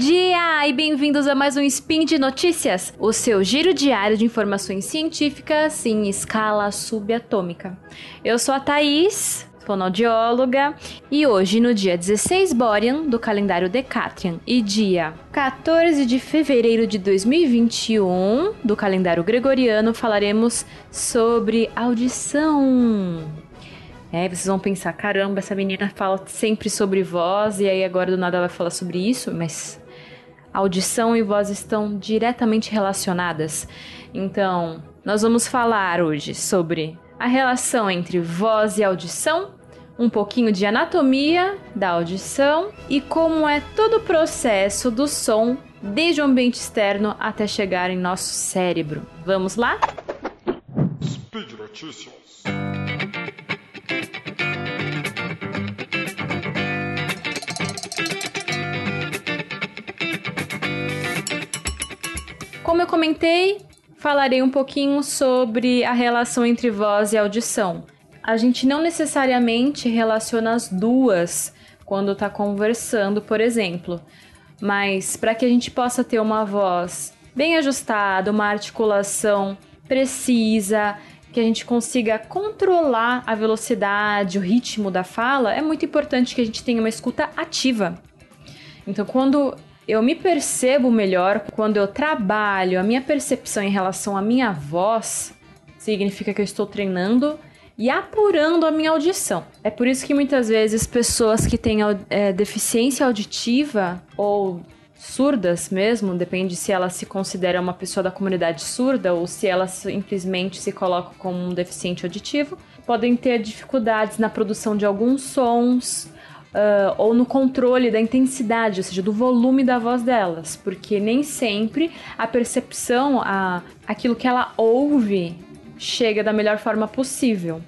dia e bem-vindos a mais um Spin de Notícias, o seu giro diário de informações científicas em escala subatômica. Eu sou a Thaís, fonoaudióloga, e hoje, no dia 16 Borean do calendário Decatrian e dia 14 de fevereiro de 2021 do calendário Gregoriano, falaremos sobre audição. É, vocês vão pensar, caramba, essa menina fala sempre sobre voz e aí agora do nada ela vai falar sobre isso, mas audição e voz estão diretamente relacionadas. Então, nós vamos falar hoje sobre a relação entre voz e audição, um pouquinho de anatomia da audição e como é todo o processo do som desde o ambiente externo até chegar em nosso cérebro. Vamos lá? Speed Notícias. Como eu comentei, falarei um pouquinho sobre a relação entre voz e audição. A gente não necessariamente relaciona as duas quando está conversando, por exemplo, mas para que a gente possa ter uma voz bem ajustada, uma articulação precisa, que a gente consiga controlar a velocidade, o ritmo da fala, é muito importante que a gente tenha uma escuta ativa. Então, quando eu me percebo melhor quando eu trabalho a minha percepção em relação à minha voz, significa que eu estou treinando e apurando a minha audição. É por isso que muitas vezes pessoas que têm é, deficiência auditiva ou surdas mesmo, depende se ela se considera uma pessoa da comunidade surda ou se ela simplesmente se coloca como um deficiente auditivo, podem ter dificuldades na produção de alguns sons uh, ou no controle da intensidade, ou seja, do volume da voz delas, porque nem sempre a percepção, a, aquilo que ela ouve, chega da melhor forma possível.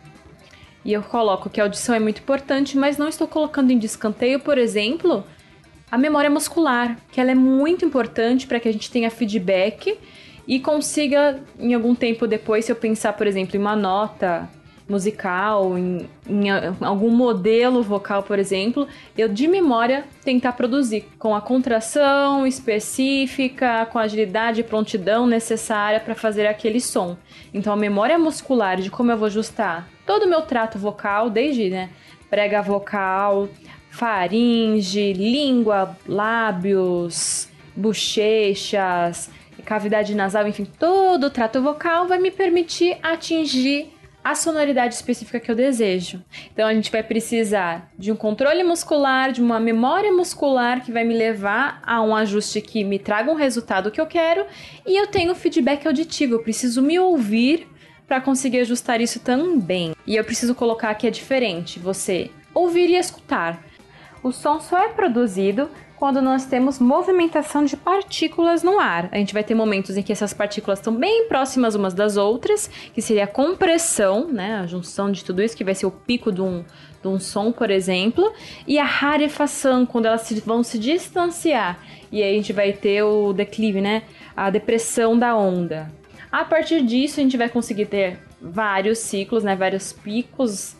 E eu coloco que a audição é muito importante, mas não estou colocando em descanteio, por exemplo, a memória muscular, que ela é muito importante para que a gente tenha feedback e consiga, em algum tempo depois, se eu pensar, por exemplo, em uma nota musical, em, em, algum modelo vocal, por exemplo, eu de memória tentar produzir com a contração específica, com a agilidade e prontidão necessária para fazer aquele som. Então a memória muscular de como eu vou ajustar todo o meu trato vocal, desde né, prega vocal, faringe, língua, lábios, bochechas, cavidade nasal, enfim, todo o trato vocal vai me permitir atingir a sonoridade específica que eu desejo. Então a gente vai precisar de um controle muscular, de uma memória muscular que vai me levar a um ajuste que me traga um resultado que eu quero, e eu tenho feedback auditivo, eu preciso me ouvir para conseguir ajustar isso também. E eu preciso colocar que é diferente, você ouvir e escutar. O som só é produzido quando nós temos movimentação de partículas no ar. A gente vai ter momentos em que essas partículas estão bem próximas umas das outras, que seria a compressão, né? A junção de tudo isso, que vai ser o pico de um, de um som, por exemplo, e a rarefação, quando elas se, vão se distanciar. E aí a gente vai ter o declive, né? A depressão da onda. A partir disso, a gente vai conseguir ter vários ciclos, né? Vários picos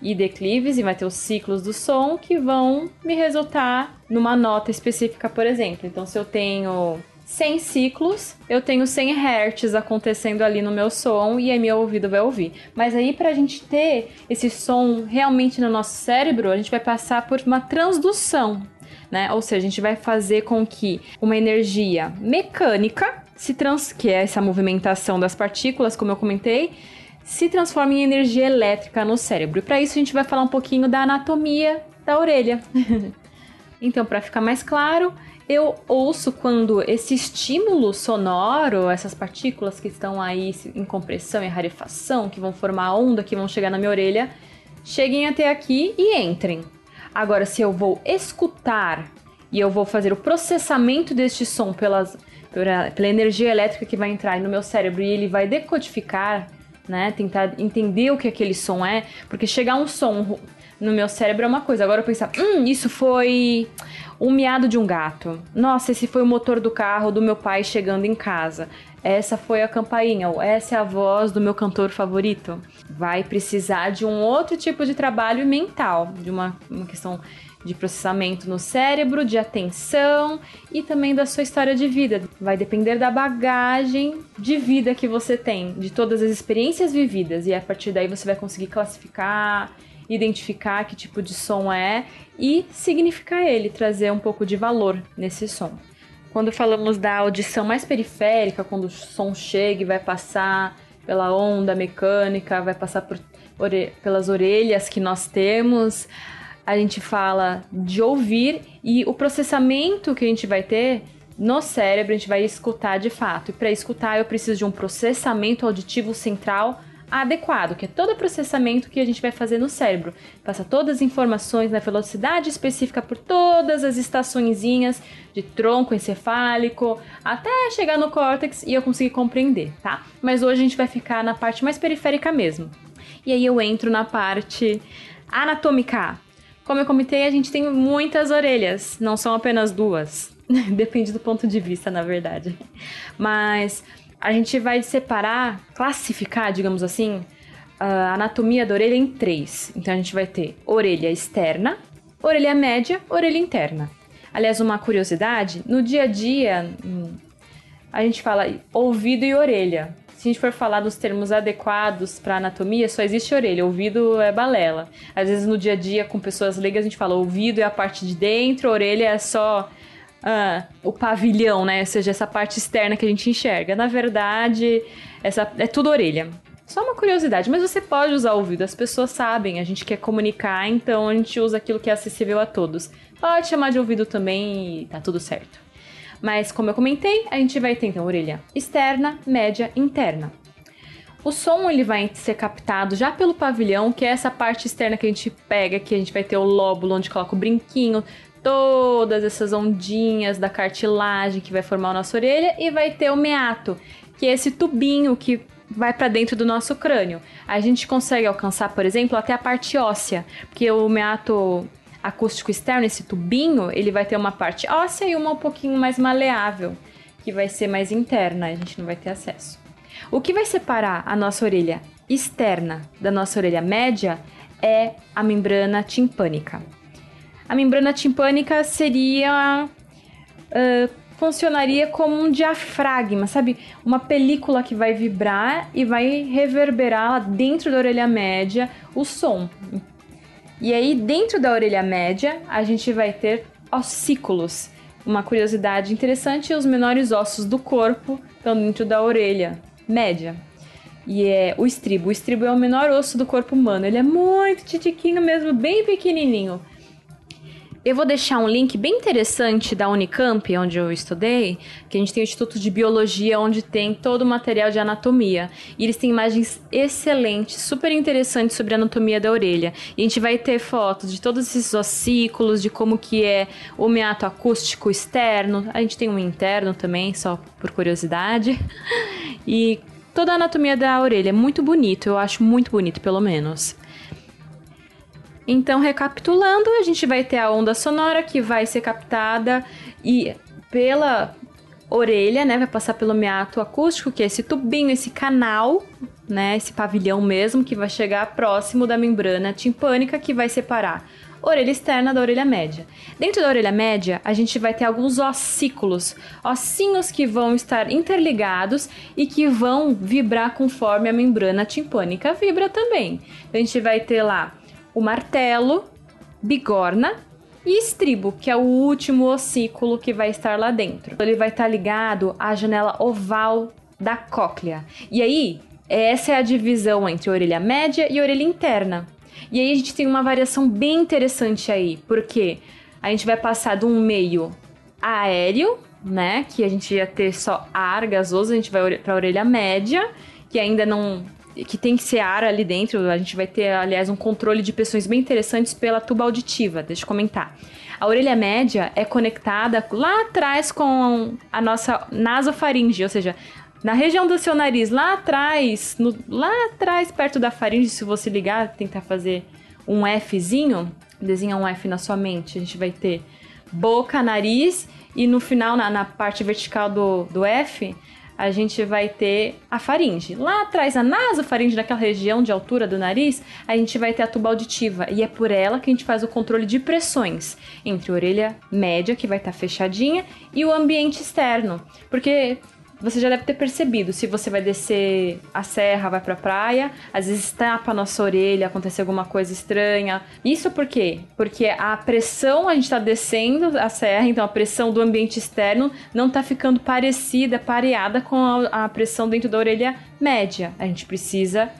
e declives, e vai ter os ciclos do som que vão me resultar numa nota específica, por exemplo. Então, se eu tenho 100 ciclos, eu tenho 100 Hz acontecendo ali no meu som e aí meu ouvido vai ouvir. Mas aí, para a gente ter esse som realmente no nosso cérebro, a gente vai passar por uma transdução. Né? Ou seja, a gente vai fazer com que uma energia mecânica se trans que é essa movimentação das partículas, como eu comentei, se transforma em energia elétrica no cérebro. E para isso a gente vai falar um pouquinho da anatomia da orelha. então, para ficar mais claro, eu ouço quando esse estímulo sonoro, essas partículas que estão aí em compressão e rarefação, que vão formar onda, que vão chegar na minha orelha, cheguem até aqui e entrem. Agora, se eu vou escutar e eu vou fazer o processamento deste som pelas, pela, pela energia elétrica que vai entrar no meu cérebro e ele vai decodificar né? Tentar entender o que aquele som é, porque chegar um som no meu cérebro é uma coisa. Agora eu pensar, hum, isso foi um miado de um gato. Nossa, esse foi o motor do carro do meu pai chegando em casa. Essa foi a campainha, ou essa é a voz do meu cantor favorito. Vai precisar de um outro tipo de trabalho mental, de uma, uma questão de processamento no cérebro, de atenção e também da sua história de vida. Vai depender da bagagem de vida que você tem, de todas as experiências vividas, e a partir daí você vai conseguir classificar, identificar que tipo de som é e significar ele, trazer um pouco de valor nesse som. Quando falamos da audição mais periférica, quando o som chega e vai passar pela onda mecânica, vai passar por, ore, pelas orelhas que nós temos, a gente fala de ouvir e o processamento que a gente vai ter no cérebro, a gente vai escutar de fato. E para escutar, eu preciso de um processamento auditivo central adequado, que é todo o processamento que a gente vai fazer no cérebro. Passa todas as informações na velocidade específica por todas as estaçõezinhas de tronco encefálico até chegar no córtex e eu conseguir compreender, tá? Mas hoje a gente vai ficar na parte mais periférica mesmo. E aí eu entro na parte anatômica. Como eu comentei, a gente tem muitas orelhas, não são apenas duas. Depende do ponto de vista, na verdade. Mas a gente vai separar, classificar, digamos assim, a anatomia da orelha em três. Então a gente vai ter orelha externa, orelha média, orelha interna. Aliás, uma curiosidade: no dia a dia, hum, a gente fala ouvido e orelha. Se a gente for falar dos termos adequados para anatomia, só existe orelha, ouvido é balela. Às vezes no dia a dia com pessoas leigas a gente fala ouvido é a parte de dentro, orelha é só ah, o pavilhão, né? Ou seja, essa parte externa que a gente enxerga. Na verdade, essa é tudo orelha. Só uma curiosidade, mas você pode usar o ouvido, as pessoas sabem, a gente quer comunicar, então a gente usa aquilo que é acessível a todos. Pode chamar de ouvido também e tá tudo certo. Mas como eu comentei, a gente vai ter então orelha externa, média, interna. O som ele vai ser captado já pelo pavilhão, que é essa parte externa que a gente pega, que a gente vai ter o lóbulo onde coloca o brinquinho, todas essas ondinhas da cartilagem que vai formar a nossa orelha e vai ter o meato, que é esse tubinho que vai para dentro do nosso crânio. A gente consegue alcançar, por exemplo, até a parte óssea, porque o meato acústico externo, esse tubinho, ele vai ter uma parte óssea e uma um pouquinho mais maleável, que vai ser mais interna, a gente não vai ter acesso. O que vai separar a nossa orelha externa da nossa orelha média é a membrana timpânica. A membrana timpânica seria. Uh, funcionaria como um diafragma, sabe? Uma película que vai vibrar e vai reverberar dentro da orelha média o som. E aí, dentro da orelha média, a gente vai ter ossículos. Uma curiosidade interessante: os menores ossos do corpo estão dentro da orelha média. E é o estribo. O estribo é o menor osso do corpo humano. Ele é muito titiquinho mesmo, bem pequenininho. Eu vou deixar um link bem interessante da Unicamp, onde eu estudei, que a gente tem o Instituto de Biologia, onde tem todo o material de anatomia. E eles têm imagens excelentes, super interessantes sobre a anatomia da orelha. E a gente vai ter fotos de todos esses ossículos, de como que é o meato acústico externo. A gente tem um interno também, só por curiosidade. E toda a anatomia da orelha é muito bonito, eu acho muito bonito, pelo menos. Então, recapitulando, a gente vai ter a onda sonora que vai ser captada e pela orelha, né, vai passar pelo meato acústico, que é esse tubinho, esse canal, né, esse pavilhão mesmo que vai chegar próximo da membrana timpânica que vai separar orelha externa da orelha média. Dentro da orelha média, a gente vai ter alguns ossículos, ossinhos que vão estar interligados e que vão vibrar conforme a membrana timpânica vibra também. A gente vai ter lá o martelo, bigorna e estribo, que é o último ossículo que vai estar lá dentro. Ele vai estar ligado à janela oval da cóclea. E aí, essa é a divisão entre orelha média e orelha interna. E aí a gente tem uma variação bem interessante aí, porque a gente vai passar de um meio aéreo, né, que a gente ia ter só ar gasoso, a gente vai para a orelha média, que ainda não que tem que ser ar ali dentro. A gente vai ter, aliás, um controle de pressões bem interessantes pela tuba auditiva. Deixa eu comentar. A orelha média é conectada lá atrás com a nossa nasofaringe, ou seja, na região do seu nariz, lá atrás, no, lá atrás, perto da faringe, se você ligar, tentar fazer um Fzinho, desenha um F na sua mente, a gente vai ter boca, nariz e no final, na, na parte vertical do, do F, a gente vai ter a faringe. Lá atrás, a nasofaringe, naquela região de altura do nariz, a gente vai ter a tuba auditiva. E é por ela que a gente faz o controle de pressões entre a orelha média, que vai estar tá fechadinha, e o ambiente externo. Porque você já deve ter percebido, se você vai descer a serra, vai pra praia, às vezes tapa a nossa orelha, acontece alguma coisa estranha. Isso por quê? Porque a pressão, a gente tá descendo a serra, então a pressão do ambiente externo não tá ficando parecida, pareada com a, a pressão dentro da orelha média. A gente precisa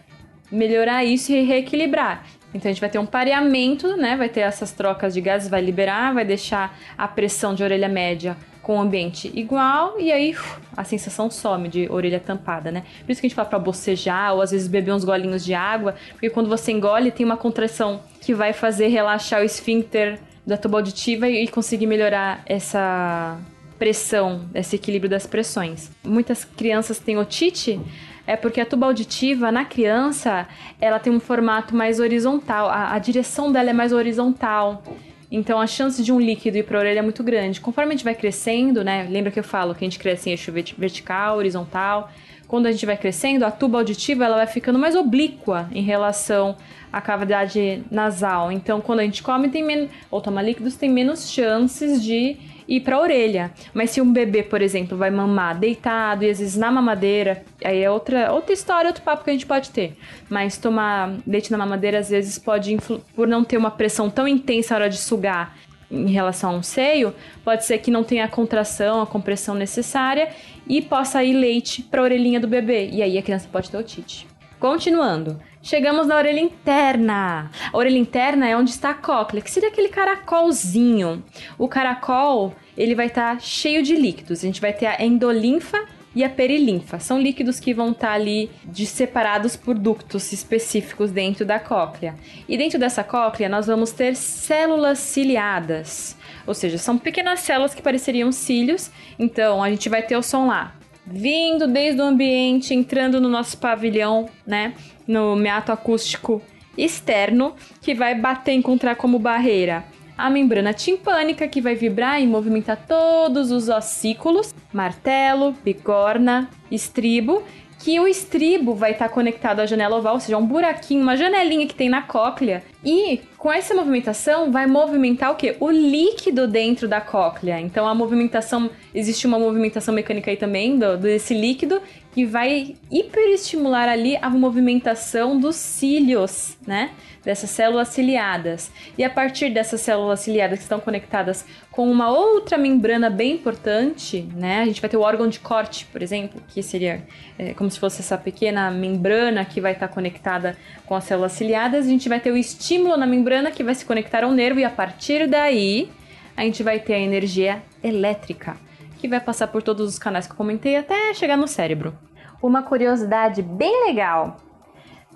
melhorar isso e reequilibrar. Então a gente vai ter um pareamento, né? Vai ter essas trocas de gases, vai liberar, vai deixar a pressão de orelha média com o ambiente igual e aí a sensação some de orelha tampada, né? Por isso que a gente fala para bocejar ou às vezes beber uns golinhos de água, porque quando você engole tem uma contração que vai fazer relaxar o esfíncter da tuba auditiva e conseguir melhorar essa pressão, esse equilíbrio das pressões. Muitas crianças têm otite é porque a tuba auditiva na criança ela tem um formato mais horizontal, a, a direção dela é mais horizontal. Então a chance de um líquido ir para a orelha é muito grande. Conforme a gente vai crescendo, né? Lembra que eu falo que a gente cresce em eixo vertical, horizontal. Quando a gente vai crescendo, a tuba auditiva ela vai ficando mais oblíqua em relação à cavidade nasal. Então, quando a gente come tem menos, ou toma líquidos, tem menos chances de ir para a orelha. Mas se um bebê, por exemplo, vai mamar deitado e às vezes na mamadeira, aí é outra, outra história, outro papo que a gente pode ter. Mas tomar leite na mamadeira às vezes pode, por não ter uma pressão tão intensa na hora de sugar em relação a um seio, pode ser que não tenha a contração, a compressão necessária e possa ir leite para a orelhinha do bebê. E aí a criança pode ter otite. Continuando. Chegamos na orelha interna. A orelha interna é onde está a cóclea, que seria aquele caracolzinho. O caracol, ele vai estar tá cheio de líquidos. A gente vai ter a endolinfa e a perilinfa. São líquidos que vão estar tá ali de separados por ductos específicos dentro da cóclea. E dentro dessa cóclea nós vamos ter células ciliadas. Ou seja, são pequenas células que pareceriam cílios. Então a gente vai ter o som lá vindo desde o ambiente, entrando no nosso pavilhão, né? No meato acústico externo, que vai bater, encontrar como barreira a membrana timpânica, que vai vibrar e movimentar todos os ossículos, martelo, bigorna, estribo, que o estribo vai estar conectado à janela oval, ou seja, um buraquinho, uma janelinha que tem na cóclea. E com essa movimentação vai movimentar o que? O líquido dentro da cóclea. Então a movimentação, existe uma movimentação mecânica aí também do, desse líquido que vai hiperestimular ali a movimentação dos cílios, né? Dessas células ciliadas. E a partir dessas células ciliadas que estão conectadas com uma outra membrana bem importante, né? A gente vai ter o órgão de corte, por exemplo, que seria é, como se fosse essa pequena membrana que vai estar conectada com as células ciliadas. A gente vai ter o estímulo na membrana que vai se conectar ao nervo e a partir daí a gente vai ter a energia elétrica que vai passar por todos os canais que eu comentei até chegar no cérebro. Uma curiosidade bem legal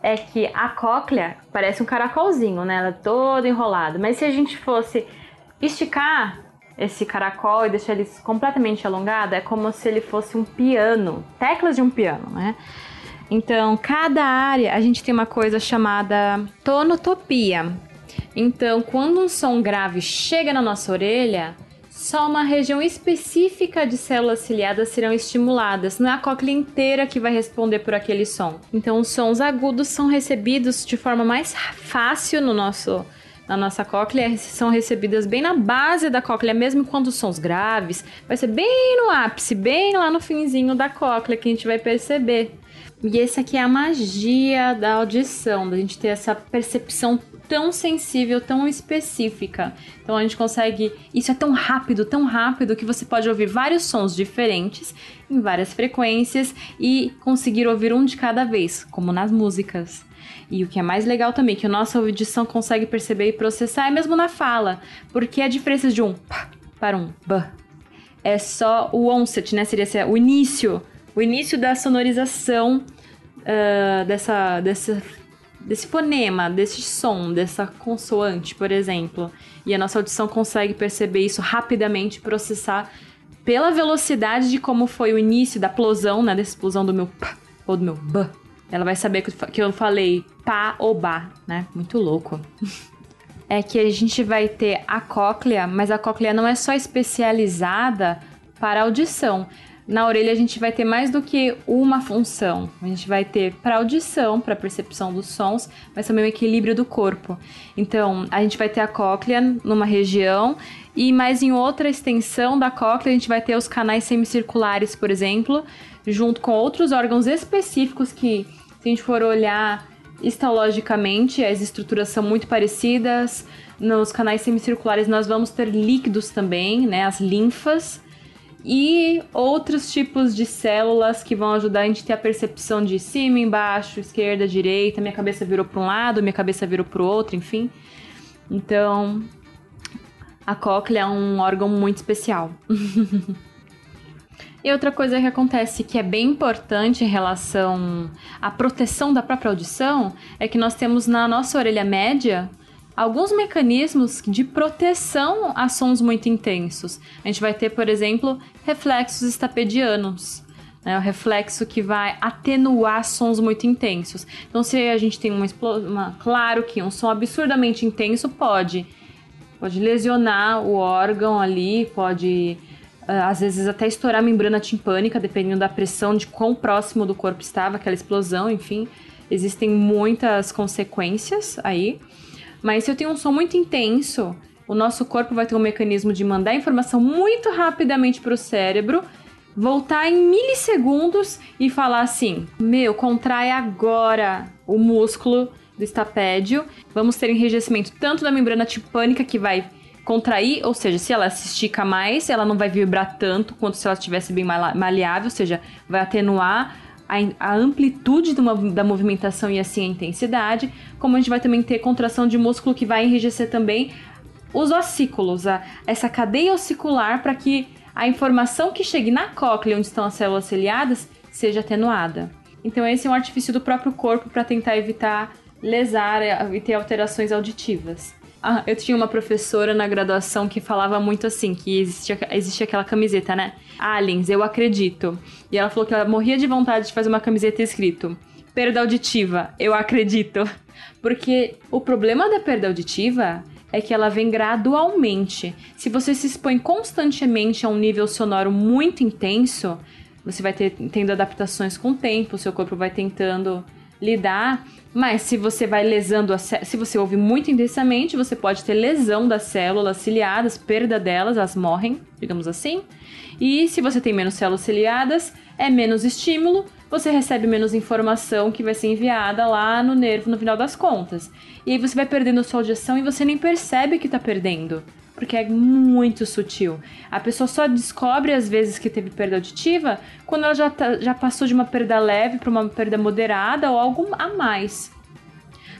é que a cóclea parece um caracolzinho, né? Ela é toda enrolada. Mas se a gente fosse esticar esse caracol e deixar ele completamente alongado, é como se ele fosse um piano, teclas de um piano, né? Então, cada área a gente tem uma coisa chamada tonotopia. Então, quando um som grave chega na nossa orelha, só uma região específica de células ciliadas serão estimuladas, não é a cóclea inteira que vai responder por aquele som. Então, os sons agudos são recebidos de forma mais fácil no nosso na nossa cóclea são recebidas bem na base da cóclea, mesmo quando os sons graves, vai ser bem no ápice, bem lá no finzinho da cóclea que a gente vai perceber. E essa aqui é a magia da audição, da gente ter essa percepção tão sensível, tão específica. Então a gente consegue. Isso é tão rápido, tão rápido que você pode ouvir vários sons diferentes em várias frequências e conseguir ouvir um de cada vez, como nas músicas. E o que é mais legal também, que a nossa audição consegue perceber e processar é mesmo na fala, porque a diferença de um p para um b é só o onset, né? Seria o início o início da sonorização uh, dessa, dessa, desse fonema, desse som, dessa consoante, por exemplo. E a nossa audição consegue perceber isso rapidamente, processar pela velocidade de como foi o início da explosão, né? Da explosão do meu p ou do meu b. Ela vai saber que eu falei pá ou ba, né? Muito louco. é que a gente vai ter a cóclea, mas a cóclea não é só especializada para audição na orelha a gente vai ter mais do que uma função. A gente vai ter para audição, para percepção dos sons, mas também o equilíbrio do corpo. Então, a gente vai ter a cóclea numa região e mais em outra extensão da cóclea a gente vai ter os canais semicirculares, por exemplo, junto com outros órgãos específicos que, se a gente for olhar histologicamente, as estruturas são muito parecidas. Nos canais semicirculares nós vamos ter líquidos também, né, as linfas e outros tipos de células que vão ajudar a gente a ter a percepção de cima, embaixo, esquerda, direita, minha cabeça virou para um lado, minha cabeça virou para o outro, enfim. Então, a cóclea é um órgão muito especial. e outra coisa que acontece que é bem importante em relação à proteção da própria audição é que nós temos na nossa orelha média alguns mecanismos de proteção a sons muito intensos. A gente vai ter, por exemplo, reflexos estapedianos. Né, o reflexo que vai atenuar sons muito intensos. Então, se a gente tem uma, uma claro que um som absurdamente intenso pode pode lesionar o órgão ali, pode ah, às vezes até estourar a membrana timpânica, dependendo da pressão de quão próximo do corpo estava aquela explosão, enfim, existem muitas consequências aí. Mas se eu tenho um som muito intenso, o nosso corpo vai ter um mecanismo de mandar informação muito rapidamente para o cérebro, voltar em milissegundos e falar assim: meu, contrai agora o músculo do estapédio. Vamos ter enrijecimento tanto da membrana tipânica que vai contrair, ou seja, se ela se estica mais, ela não vai vibrar tanto quanto se ela estivesse bem maleável, ou seja, vai atenuar a, a amplitude uma, da movimentação e assim a intensidade, como a gente vai também ter contração de músculo que vai enrijecer também os ossículos, a, essa cadeia ossicular para que a informação que chegue na cóclea, onde estão as células ciliadas, seja atenuada. Então esse é um artifício do próprio corpo para tentar evitar lesar e ter alterações auditivas. Ah, eu tinha uma professora na graduação que falava muito assim, que existia, existia aquela camiseta, né? Aliens, eu acredito. E ela falou que ela morria de vontade de fazer uma camiseta escrito perda auditiva, eu acredito. Porque o problema da perda auditiva é que ela vem gradualmente. Se você se expõe constantemente a um nível sonoro muito intenso, você vai ter, tendo adaptações com o tempo, seu corpo vai tentando lidar mas se você vai lesando, se você ouve muito intensamente, você pode ter lesão das células ciliadas, perda delas, elas morrem, digamos assim. E se você tem menos células ciliadas, é menos estímulo, você recebe menos informação que vai ser enviada lá no nervo no final das contas. E aí você vai perdendo a sua audição e você nem percebe que está perdendo porque é muito sutil. A pessoa só descobre às vezes que teve perda auditiva quando ela já, tá, já passou de uma perda leve para uma perda moderada ou algo a mais.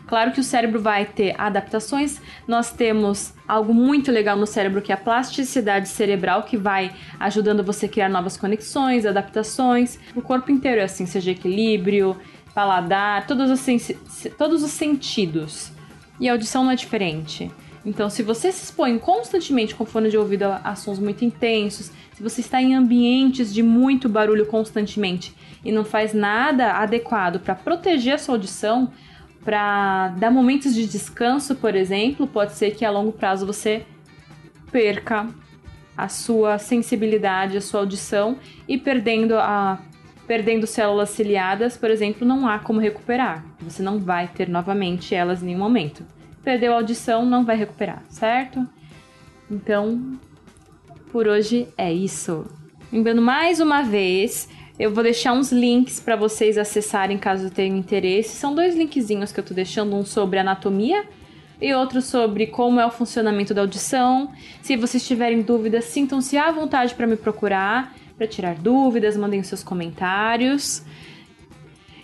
Claro que o cérebro vai ter adaptações. Nós temos algo muito legal no cérebro que é a plasticidade cerebral, que vai ajudando você a criar novas conexões, adaptações. O corpo inteiro é assim, seja equilíbrio, paladar, todos os, todos os sentidos. E a audição não é diferente. Então, se você se expõe constantemente com fone de ouvido a, sons muito intensos, se você está em ambientes de muito barulho constantemente e não faz nada adequado para proteger a sua audição, para dar momentos de descanso, por exemplo, pode ser que a longo prazo você perca a sua sensibilidade, a sua audição e perdendo a perdendo células ciliadas, por exemplo, não há como recuperar. Você não vai ter novamente elas em nenhum momento perdeu a audição, não vai recuperar, certo? Então, por hoje é isso. Lembrando mais uma vez, eu vou deixar uns links para vocês acessarem caso tenham interesse. São dois linkzinhos que eu tô deixando, um sobre anatomia e outro sobre como é o funcionamento da audição. Se vocês tiverem dúvidas, sintam-se à vontade para me procurar, para tirar dúvidas, mandem os seus comentários.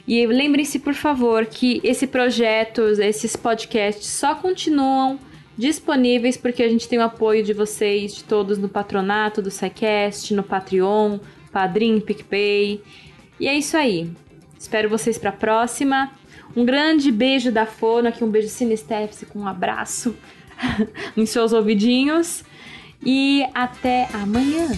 E lembrem-se, por favor, que esse projeto, esses podcasts só continuam disponíveis porque a gente tem o apoio de vocês, de todos no patronato do SciCast, no Patreon, Padrim, PicPay. E é isso aí. Espero vocês para a próxima. Um grande beijo da Fono, aqui um beijo sinestépse com um abraço nos seus ouvidinhos. E até amanhã.